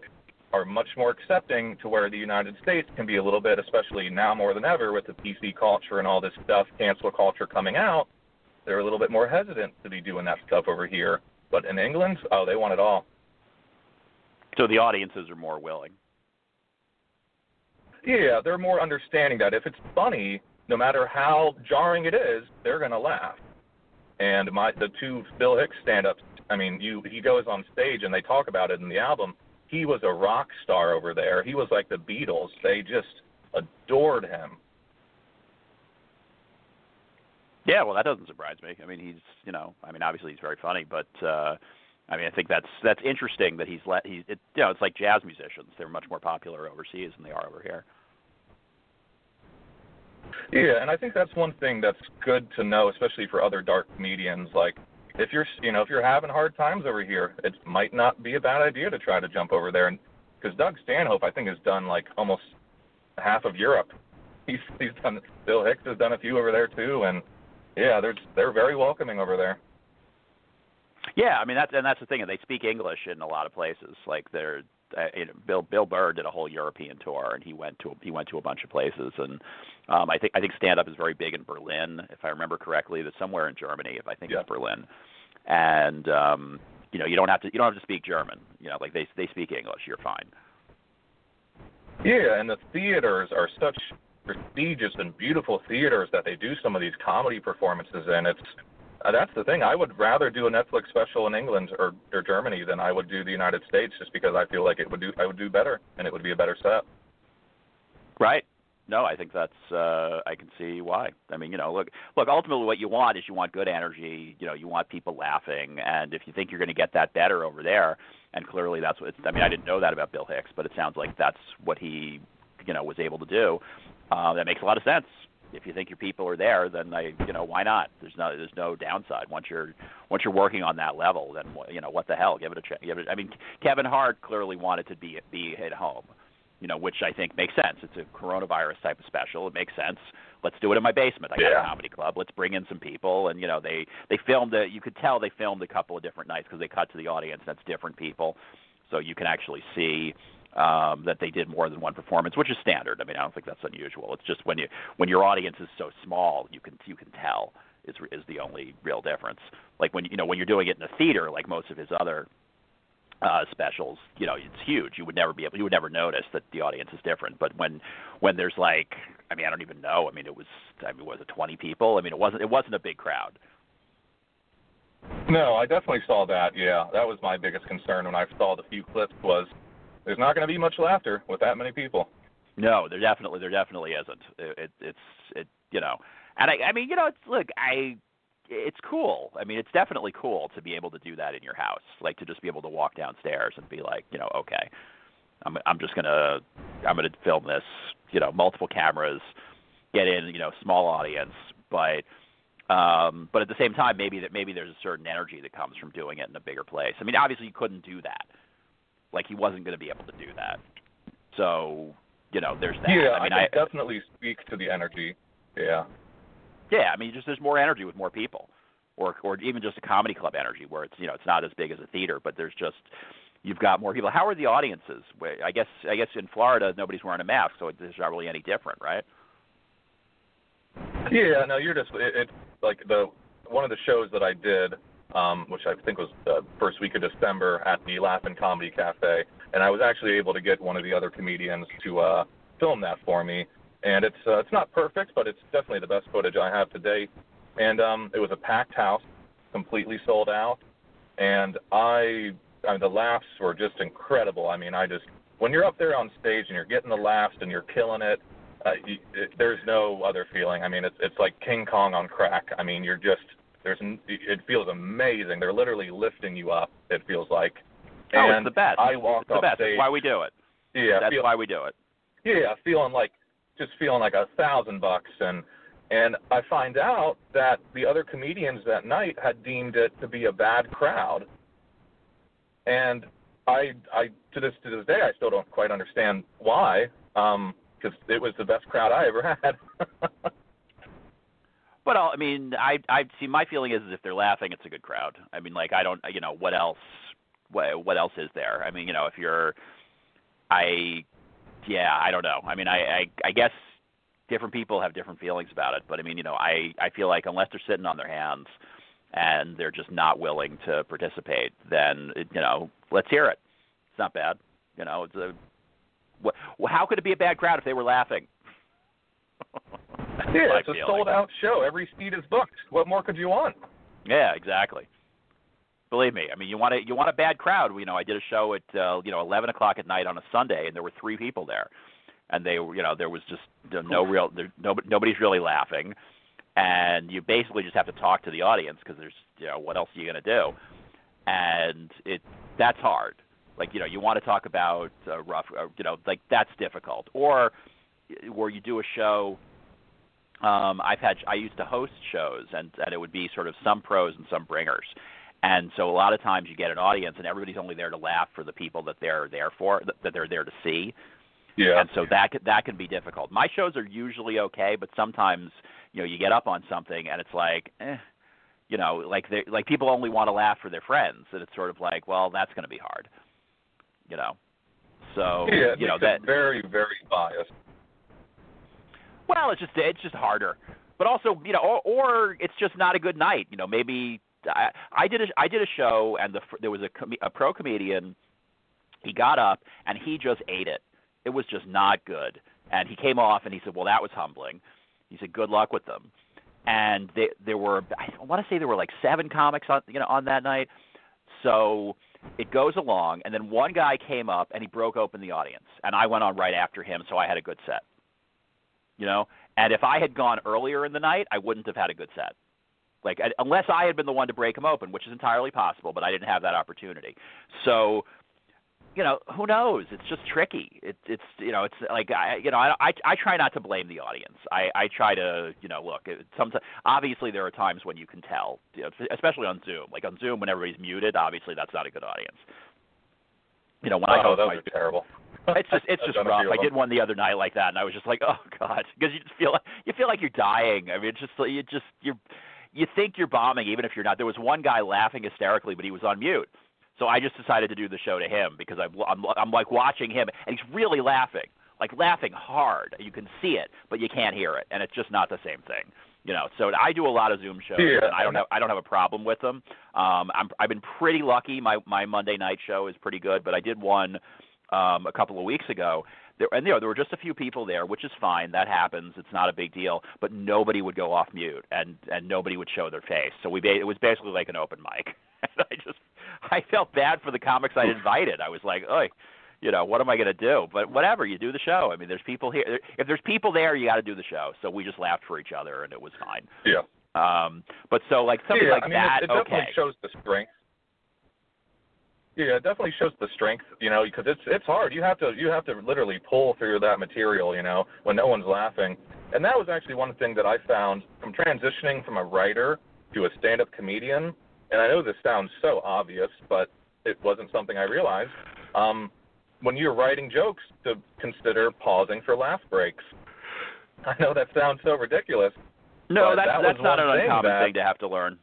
[SPEAKER 3] are much more accepting to where the United States can be a little bit, especially now more than ever with the PC culture and all this stuff, cancel culture coming out. They're a little bit more hesitant to be doing that stuff over here. But in England, oh, they want it all.
[SPEAKER 2] So the audiences are more willing.
[SPEAKER 3] Yeah, they're more understanding that if it's funny, no matter how jarring it is, they're gonna laugh. And my the two Bill Hicks stand-ups, I mean, you he goes on stage and they talk about it in the album. He was a rock star over there. He was like the Beatles. They just adored him.
[SPEAKER 2] Yeah, well, that doesn't surprise me. I mean, he's you know, I mean, obviously he's very funny, but uh I mean, I think that's that's interesting that he's let he's it, you know, it's like jazz musicians. They're much more popular overseas than they are over here.
[SPEAKER 3] Yeah, and I think that's one thing that's good to know, especially for other dark comedians. Like, if you're, you know, if you're having hard times over here, it might not be a bad idea to try to jump over there. And because Doug Stanhope, I think, has done like almost half of Europe. He's he's done. Bill Hicks has done a few over there too, and yeah, they're they're very welcoming over there.
[SPEAKER 2] Yeah, I mean that's and that's the thing. They speak English in a lot of places. Like they're uh, you know, Bill Bill Burr did a whole European tour, and he went to he went to a bunch of places, and um, I think I think stand up is very big in Berlin, if I remember correctly. That's somewhere in Germany, if I think
[SPEAKER 3] yeah.
[SPEAKER 2] it's Berlin, and um, you know you don't have to you don't have to speak German. You know, like they they speak English, you're fine.
[SPEAKER 3] Yeah, and the theaters are such prestigious and beautiful theaters that they do some of these comedy performances in. It's uh, that's the thing. I would rather do a Netflix special in England or, or Germany than I would do the United States, just because I feel like it would do I would do better and it would be a better set.
[SPEAKER 2] Right. No, I think that's uh I can see why. I mean, you know, look look, ultimately what you want is you want good energy, you know, you want people laughing and if you think you're going to get that better over there, and clearly that's what it's, I mean, I didn't know that about Bill Hicks, but it sounds like that's what he, you know, was able to do. Uh that makes a lot of sense if you think your people are there, then I, you know, why not? There's no there's no downside once you're once you're working on that level. Then you know what the hell? Give it a chance. Give it. I mean, Kevin Hart clearly wanted to be be at home, you know, which I think makes sense. It's a coronavirus type of special. It makes sense. Let's do it in my basement. I got
[SPEAKER 3] yeah.
[SPEAKER 2] a comedy club. Let's bring in some people, and you know, they they filmed it. You could tell they filmed a couple of different nights because they cut to the audience. That's different people, so you can actually see um, that they did more than one performance, which is standard. I mean, I don't think that's unusual. It's just when you when your audience is so small, you can you can tell is is the only real difference. Like when you know when you're doing it in a theater, like most of his other uh, specials, you know, it's huge. You would never be able, you would never notice that the audience is different. But when when there's like, I mean, I don't even know. I mean, it was, I mean, was it 20 people? I mean, it wasn't it wasn't a big crowd.
[SPEAKER 3] No, I definitely saw that. Yeah, that was my biggest concern when I saw the few clips was there's not going to be much laughter with that many people.
[SPEAKER 2] No, there definitely there definitely isn't. It, it it's it you know, and I I mean you know it's look I it's cool. I mean it's definitely cool to be able to do that in your house, like to just be able to walk downstairs and be like you know okay, I'm I'm just gonna I'm gonna film this you know multiple cameras, get in you know small audience, but um, but at the same time, maybe that maybe there's a certain energy that comes from doing it in a bigger place. I mean, obviously you couldn't do that like he wasn't going to be able to do that. So, you know, there's that.
[SPEAKER 3] Yeah,
[SPEAKER 2] I mean,
[SPEAKER 3] I,
[SPEAKER 2] I
[SPEAKER 3] definitely speak to the energy. Yeah.
[SPEAKER 2] Yeah, I mean, just there's more energy with more people, or or even just a comedy club energy where it's you know it's not as big as a theater, but there's just you've got more people. How are the audiences? I guess I guess in Florida nobody's wearing a mask, so it's not really any different, right?
[SPEAKER 3] Yeah, no, you're just it, it's like the one of the shows that I did um, which I think was the first week of December at the Laughing Comedy Cafe, and I was actually able to get one of the other comedians to uh, film that for me. And it's uh, it's not perfect, but it's definitely the best footage I have to date. And um, it was a packed house, completely sold out, and I, I mean, the laughs were just incredible. I mean, I just when you're up there on stage and you're getting the laughs and you're killing it, uh, you, it, there's no other feeling. I mean, it's it's like King Kong on crack. I mean, you're just there's it feels amazing. They're literally lifting you up. It feels like.
[SPEAKER 2] Oh, it's the best.
[SPEAKER 3] I walked
[SPEAKER 2] it's the best.
[SPEAKER 3] stage.
[SPEAKER 2] That's why we do it.
[SPEAKER 3] Yeah,
[SPEAKER 2] that's
[SPEAKER 3] feel,
[SPEAKER 2] why we do it.
[SPEAKER 3] Yeah, feeling like just feeling like a thousand bucks, and and I find out that the other comedians that night had deemed it to be a bad crowd, and I I to this to this day I still don't quite understand why, um, because it was the best crowd I ever had.
[SPEAKER 2] Well, I mean, I I see. My feeling is, is if they're laughing, it's a good crowd. I mean, like I don't, you know, what else? What what else is there? I mean, you know, if you're, I, yeah, I don't know. I mean, I I, I guess different people have different feelings about it, but I mean, you know, I I feel like unless they're sitting on their hands and they're just not willing to participate, then you know, let's hear it. It's not bad. You know, it's a. What, how could it be a bad crowd if they were laughing?
[SPEAKER 3] yeah, it's a sold out show. Every seat is booked. What more could you want?
[SPEAKER 2] Yeah, exactly. Believe me, I mean, you want a you want a bad crowd. You know, I did a show at uh, you know 11 o'clock at night on a Sunday, and there were three people there, and they were you know there was just no real there, no, nobody's really laughing, and you basically just have to talk to the audience because there's you know what else are you gonna do, and it that's hard. Like you know you want to talk about uh, rough uh, you know like that's difficult, or where you do a show um I've had I used to host shows and and it would be sort of some pros and some bringers. And so a lot of times you get an audience and everybody's only there to laugh for the people that they're there for that they're there to see.
[SPEAKER 3] Yeah.
[SPEAKER 2] And so that that can be difficult. My shows are usually okay, but sometimes you know you get up on something and it's like eh, you know like they like people only want to laugh for their friends and it's sort of like well that's going to be hard. You know. So
[SPEAKER 3] yeah,
[SPEAKER 2] you know that
[SPEAKER 3] very very biased.
[SPEAKER 2] Well, it's just it's just harder. But also, you know, or, or it's just not a good night. You know, maybe I, I did a I did a show and the there was a a pro comedian. He got up and he just ate it. It was just not good. And he came off and he said, "Well, that was humbling." He said, "Good luck with them." And they, there were I want to say there were like seven comics on you know on that night. So it goes along, and then one guy came up and he broke open the audience, and I went on right after him, so I had a good set you know. And if I had gone earlier in the night, I wouldn't have had a good set. Like unless I had been the one to break them open, which is entirely possible, but I didn't have that opportunity. So, you know, who knows? It's just tricky. It, it's you know, it's like I you know, I I, I try not to blame the audience. I I try to you know look. Sometimes obviously there are times when you can tell, you know, especially on Zoom. Like on Zoom when everybody's muted, obviously that's not a good audience. You know, when
[SPEAKER 3] oh,
[SPEAKER 2] I host
[SPEAKER 3] those
[SPEAKER 2] my,
[SPEAKER 3] are terrible
[SPEAKER 2] it's just it's just rough. I did one the other night like that, and I was just like, oh god, because you just feel like you feel like you're dying. I mean, it's just you just you you think you're bombing even if you're not. There was one guy laughing hysterically, but he was on mute. So I just decided to do the show to him because I'm I'm, I'm like watching him, and he's really laughing, like laughing hard. You can see it, but you can't hear it, and it's just not the same thing you know so i do a lot of zoom shows
[SPEAKER 3] yeah.
[SPEAKER 2] and i don't have i don't have a problem with them um i'm i've been pretty lucky my my monday night show is pretty good but i did one um, a couple of weeks ago. There, and you know, there were just a few people there, which is fine. That happens. It's not a big deal. But nobody would go off mute, and and nobody would show their face. So we it was basically like an open mic. and I just I felt bad for the comics I'd invited. I was like, oh, you know, what am I going to do? But whatever, you do the show. I mean, there's people here. If there's people there, you got to do the show. So we just laughed for each other, and it was fine.
[SPEAKER 3] Yeah.
[SPEAKER 2] Um, but so like something
[SPEAKER 3] yeah,
[SPEAKER 2] like
[SPEAKER 3] I mean,
[SPEAKER 2] that,
[SPEAKER 3] it, it definitely
[SPEAKER 2] okay.
[SPEAKER 3] shows the strength yeah, it definitely shows the strength, you know, because it's it's hard. You have to you have to literally pull through that material, you know, when no one's laughing. And that was actually one thing that I found from transitioning from a writer to a stand-up comedian. And I know this sounds so obvious, but it wasn't something I realized. Um, when you're writing jokes, to consider pausing for laugh breaks. I know that sounds so ridiculous.
[SPEAKER 2] No, that's
[SPEAKER 3] that
[SPEAKER 2] that's not an
[SPEAKER 3] thing
[SPEAKER 2] uncommon
[SPEAKER 3] that,
[SPEAKER 2] thing to have to learn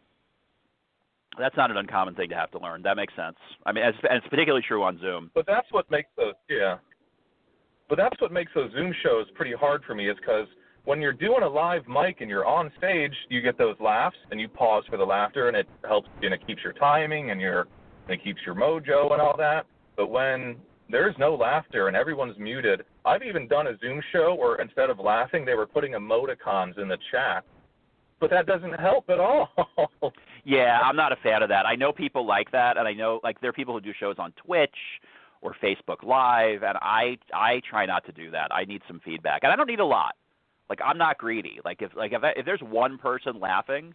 [SPEAKER 2] that's not an uncommon thing to have to learn. That makes sense. I mean, it's, and it's particularly true on Zoom.
[SPEAKER 3] But that's what makes those yeah. But that's what makes those Zoom shows pretty hard for me is because when you're doing a live mic and you're on stage, you get those laughs and you pause for the laughter and it helps and it keeps your timing and your and it keeps your mojo and all that. But when there's no laughter and everyone's muted, I've even done a Zoom show where instead of laughing, they were putting emoticons in the chat but that doesn't help at all.
[SPEAKER 2] yeah, I'm not a fan of that. I know people like that, and I know like there are people who do shows on Twitch or Facebook Live, and I I try not to do that. I need some feedback, and I don't need a lot. Like I'm not greedy. Like if like if I, if there's one person laughing,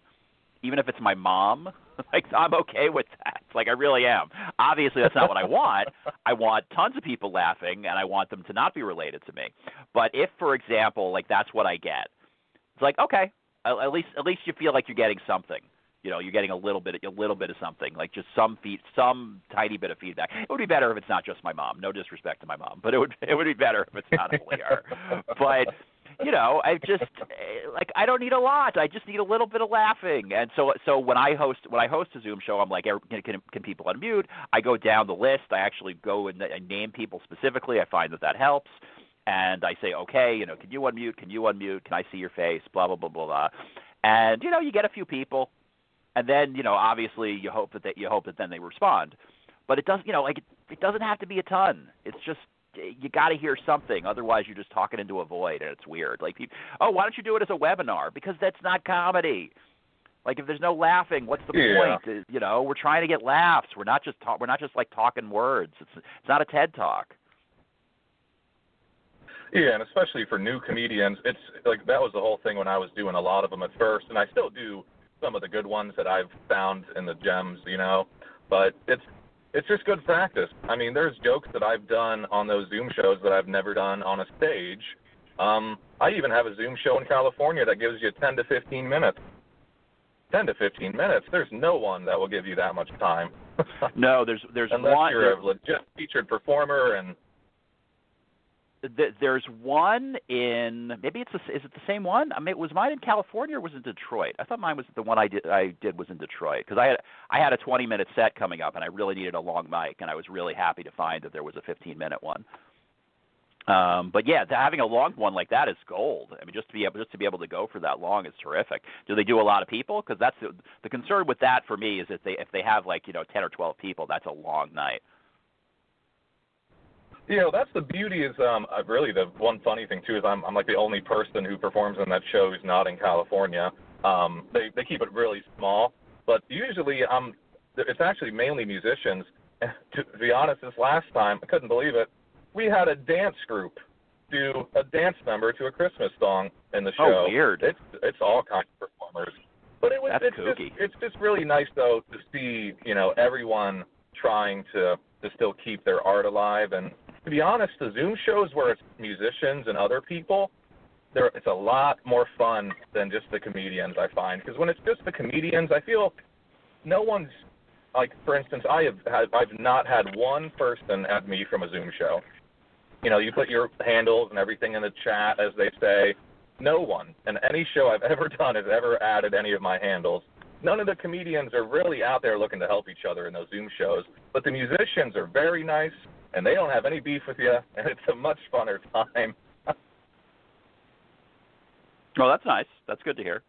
[SPEAKER 2] even if it's my mom, like I'm okay with that. Like I really am. Obviously that's not what I want. I want tons of people laughing and I want them to not be related to me. But if for example, like that's what I get. It's like, okay, at least at least you feel like you're getting something. You know, you're getting a little bit a little bit of something, like just some feed, some tiny bit of feedback. It would be better if it's not just my mom. No disrespect to my mom, but it would it would be better if it's not only her. But you know, I just eh, like I don't need a lot. I just need a little bit of laughing. And so so when I host when I host a Zoom show, I'm like, can, can, can people unmute? I go down the list. I actually go and I name people specifically. I find that that helps. And I say, okay, you know, can you unmute? Can you unmute? Can I see your face? Blah blah blah blah blah. And you know, you get a few people, and then you know, obviously, you hope that they, you hope that then they respond. But it doesn't, you know, like it, it doesn't have to be a ton. It's just you got to hear something. Otherwise, you're just talking into a void, and it's weird. Like, oh, why don't you do it as a webinar? Because that's not comedy. Like, if there's no laughing, what's the
[SPEAKER 3] yeah.
[SPEAKER 2] point? Uh, you know, we're trying to get laughs. We're not just talk, we're not just like talking words. It's it's not a TED talk.
[SPEAKER 3] Yeah, and especially for new comedians, it's like that was the whole thing when I was doing a lot of them at first, and I still do some of the good ones that I've found in the gems, you know. But it's it's just good practice. I mean, there's jokes that I've done on those Zoom shows that I've never done on a stage. Um, I even have a Zoom show in California that gives you 10 to 15 minutes. 10 to 15 minutes. There's no one that will give you that much time.
[SPEAKER 2] no, there's there's
[SPEAKER 3] Unless
[SPEAKER 2] one.
[SPEAKER 3] you're a legit featured performer and
[SPEAKER 2] there's one in maybe it's a, is it the same one? I mean, was mine in California or was it Detroit? I thought mine was the one I did I did was in Detroit because I had I had a 20 minute set coming up and I really needed a long mic and I was really happy to find that there was a 15 minute one. Um, but yeah, having a long one like that is gold. I mean, just to be able just to be able to go for that long is terrific. Do they do a lot of people? Because that's the, the concern with that for me is if they if they have like you know 10 or 12 people, that's a long night.
[SPEAKER 3] You know, that's the beauty is um uh, really the one funny thing too is I'm I'm like the only person who performs in that show who's not in California. Um they they keep it really small, but usually um it's actually mainly musicians. to, to be honest, this last time I couldn't believe it. We had a dance group do a dance number to a Christmas song in the show.
[SPEAKER 2] Oh, weird.
[SPEAKER 3] It's it's all kinds of performers. But it was
[SPEAKER 2] That's
[SPEAKER 3] it's
[SPEAKER 2] kooky.
[SPEAKER 3] just it's just really nice though to see, you know, everyone trying to to still keep their art alive and to be honest, the Zoom shows where it's musicians and other people, there it's a lot more fun than just the comedians. I find because when it's just the comedians, I feel no one's like, for instance, I have had, I've not had one person add me from a Zoom show. You know, you put your handles and everything in the chat, as they say. No one in any show I've ever done has ever added any of my handles. None of the comedians are really out there looking to help each other in those Zoom shows, but the musicians are very nice and they don't have any beef with you, and it's a much funner time.
[SPEAKER 2] oh, that's nice. That's good to hear.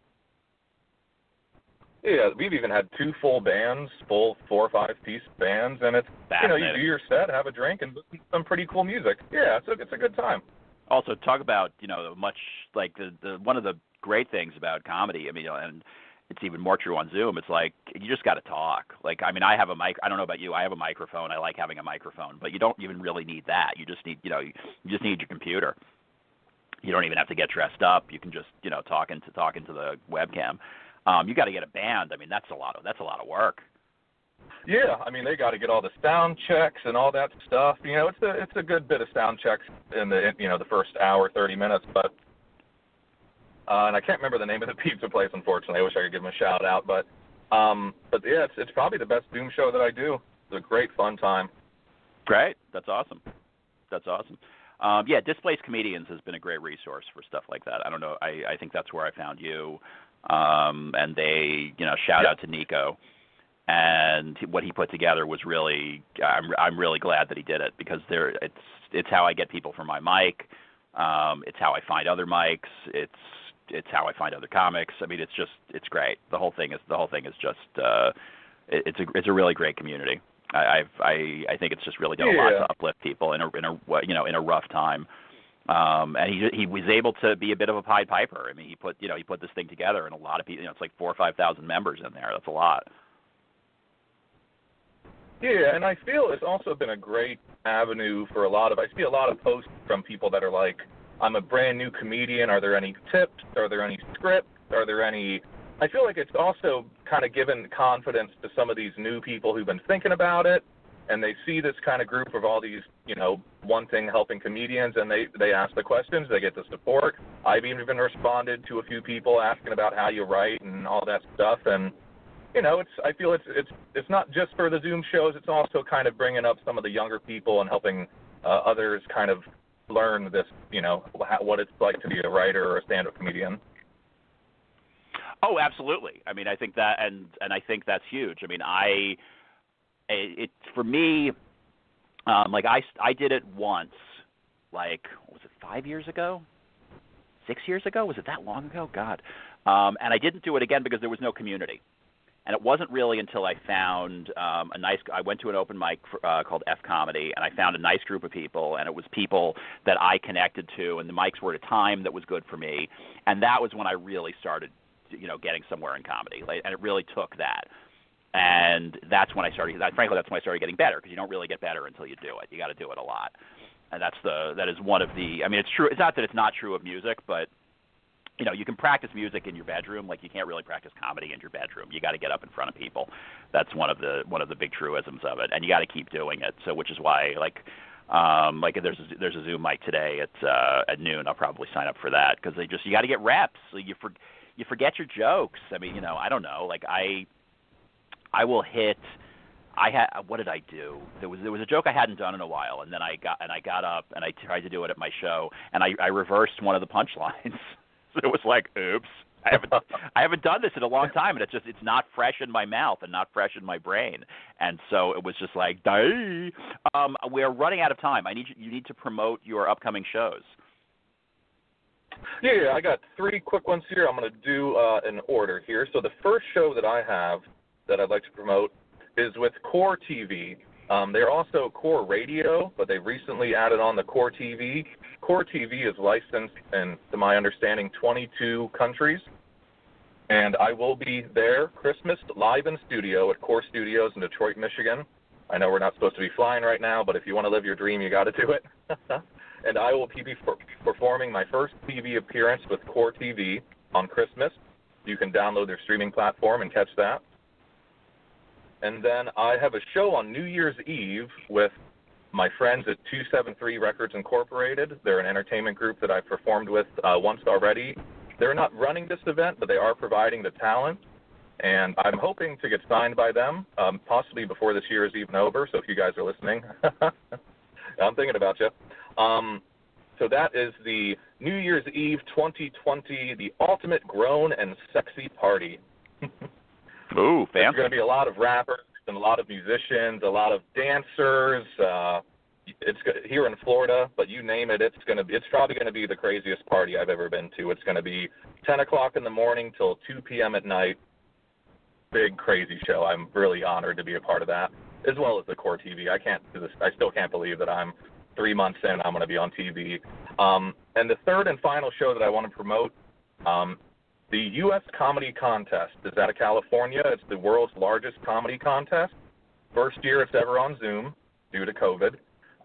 [SPEAKER 3] Yeah, we've even had two full bands, full four or five piece bands, and it's you know you do your set, have a drink, and listen to some pretty cool music. Yeah, it's a it's a good time.
[SPEAKER 2] Also, talk about you know much like the the one of the great things about comedy. I mean, and it's even more true on Zoom. It's like you just got to talk. Like I mean, I have a mic. I don't know about you. I have a microphone. I like having a microphone, but you don't even really need that. You just need you know you, just need your computer. You don't even have to get dressed up. You can just you know talk into talk into the webcam. Um, you got to get a band. I mean, that's a lot of that's a lot of work.
[SPEAKER 3] Yeah, I mean they got to get all the sound checks and all that stuff. You know, it's a it's a good bit of sound checks in the you know the first hour, thirty minutes, but uh, and I can't remember the name of the pizza place. Unfortunately, I wish I could give them a shout out. But um, but yeah, it's it's probably the best Zoom show that I do. It's a great fun time.
[SPEAKER 2] Great, that's awesome. That's awesome. Um, yeah, Displaced Comedians has been a great resource for stuff like that. I don't know. I, I think that's where I found you. Um, and they, you know, shout out to Nico. And what he put together was really, I'm, I'm really glad that he did it because there, it's, it's how I get people for my mic. Um, it's how I find other mics. It's it's how I find other comics. I mean, it's just it's great. The whole thing is the whole thing is just uh, it, it's a it's a really great community. I I've, I I think it's just really done
[SPEAKER 3] yeah.
[SPEAKER 2] a lot to uplift people in a in a you know in a rough time. Um, and he he was able to be a bit of a Pied Piper. I mean, he put you know he put this thing together, and a lot of people. You know, it's like four or five thousand members in there. That's a lot.
[SPEAKER 3] Yeah, and I feel it's also been a great avenue for a lot of. I see a lot of posts from people that are like, I'm a brand new comedian. Are there any tips? Are there any scripts? Are there any? I feel like it's also kind of given confidence to some of these new people who've been thinking about it, and they see this kind of group of all these, you know, one thing helping comedians, and they they ask the questions, they get the support. I've even responded to a few people asking about how you write and all that stuff, and you know, it's I feel it's it's it's not just for the Zoom shows. It's also kind of bringing up some of the younger people and helping uh, others kind of learn this, you know, what it's like to be a writer or a stand-up comedian?
[SPEAKER 2] Oh, absolutely. I mean, I think that, and and I think that's huge. I mean, I, it for me, um, like I I did it once, like was it five years ago, six years ago? Was it that long ago? God, um, and I didn't do it again because there was no community. And it wasn't really until I found um, a nice. I went to an open mic for, uh, called F Comedy, and I found a nice group of people, and it was people that I connected to, and the mics were at a time that was good for me, and that was when I really started, you know, getting somewhere in comedy, like, and it really took that. And that's when I started. Frankly, that's when I started getting better because you don't really get better until you do it. You got to do it a lot, and that's the that is one of the. I mean, it's true. It's not that it's not true of music, but you know, you can practice music in your bedroom, like you can't really practice comedy in your bedroom. You got to get up in front of people. That's one of the one of the big truisms of it, and you got to keep doing it. So, which is why, like, um, like there's a, there's a Zoom mic today at uh, at noon. I'll probably sign up for that because they just you got to get reps. So you for, you forget your jokes. I mean, you know, I don't know. Like I I will hit. I had what did I do? There was there was a joke I hadn't done in a while, and then I got and I got up and I tried to do it at my show, and I I reversed one of the punchlines. it was like, oops. I haven't I haven't done this in a long time, and it's just it's not fresh in my mouth and not fresh in my brain, and so it was just like, die. Um, we're running out of time. I need you, you need to promote your upcoming shows.
[SPEAKER 3] Yeah, yeah, I got three quick ones here. I'm going to do uh, an order here. So the first show that I have that I'd like to promote is with Core TV. Um, they're also Core Radio, but they've recently added on the Core TV. Core TV is licensed in, to my understanding, 22 countries. And I will be there Christmas live in studio at Core Studios in Detroit, Michigan. I know we're not supposed to be flying right now, but if you want to live your dream, you got to do it. and I will be performing my first TV appearance with Core TV on Christmas. You can download their streaming platform and catch that. And then I have a show on New Year's Eve with my friends at 273 Records Incorporated. They're an entertainment group that I've performed with uh, once already. They're not running this event, but they are providing the talent. And I'm hoping to get signed by them, um, possibly before this year is even over. So if you guys are listening, I'm thinking about you. Um, so that is the New Year's Eve 2020, the ultimate grown and sexy party.
[SPEAKER 2] Ooh, fancy.
[SPEAKER 3] There's going to be a lot of rappers and a lot of musicians, a lot of dancers. Uh, it's here in Florida, but you name it, it's going to be. It's probably going to be the craziest party I've ever been to. It's going to be 10 o'clock in the morning till 2 p.m. at night. Big crazy show. I'm really honored to be a part of that, as well as the core TV. I can't. I still can't believe that I'm three months in. I'm going to be on TV. Um, and the third and final show that I want to promote um, the U.S. Comedy Contest is out of California. It's the world's largest comedy contest. First year it's ever on Zoom due to COVID.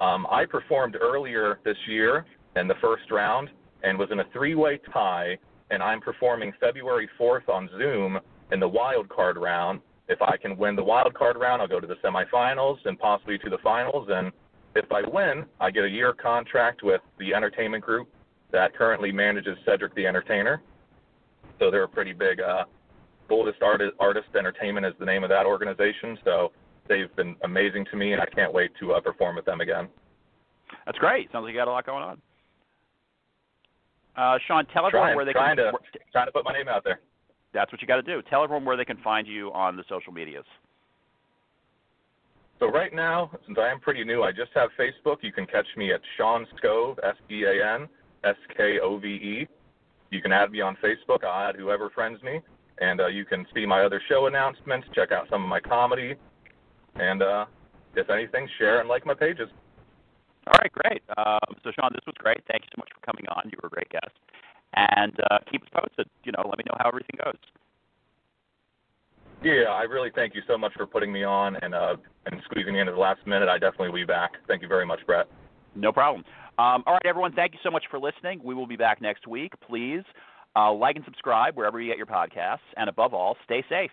[SPEAKER 3] Um, I performed earlier this year in the first round and was in a three-way tie, and I'm performing February 4th on Zoom in the wild card round. If I can win the wild card round, I'll go to the semifinals and possibly to the finals. And if I win, I get a year contract with the entertainment group that currently manages Cedric the Entertainer. So they're a pretty big. Uh, Boldest Artist, Artist Entertainment is the name of that organization. So they've been amazing to me, and I can't wait to uh, perform with them again.
[SPEAKER 2] That's great. Sounds like you got a lot going on. Uh, Sean, tell
[SPEAKER 3] everyone
[SPEAKER 2] where they
[SPEAKER 3] trying
[SPEAKER 2] can.
[SPEAKER 3] To, trying to put my name out there.
[SPEAKER 2] That's what you got to do. Tell everyone where they can find you on the social medias.
[SPEAKER 3] So right now, since I am pretty new, I just have Facebook. You can catch me at Sean Skove, S E A N S K O V E. You can add me on Facebook. I'll add whoever friends me, and uh, you can see my other show announcements. Check out some of my comedy, and uh, if anything, share and like my pages.
[SPEAKER 2] All right, great. Um, so Sean, this was great. Thank you so much for coming on. You were a great guest, and uh, keep us posted. You know, let me know how everything goes.
[SPEAKER 3] Yeah, I really thank you so much for putting me on and uh, and squeezing me into the last minute. I definitely will be back. Thank you very much, Brett.
[SPEAKER 2] No problem. Um, all right, everyone, thank you so much for listening. We will be back next week. Please uh, like and subscribe wherever you get your podcasts. And above all, stay safe.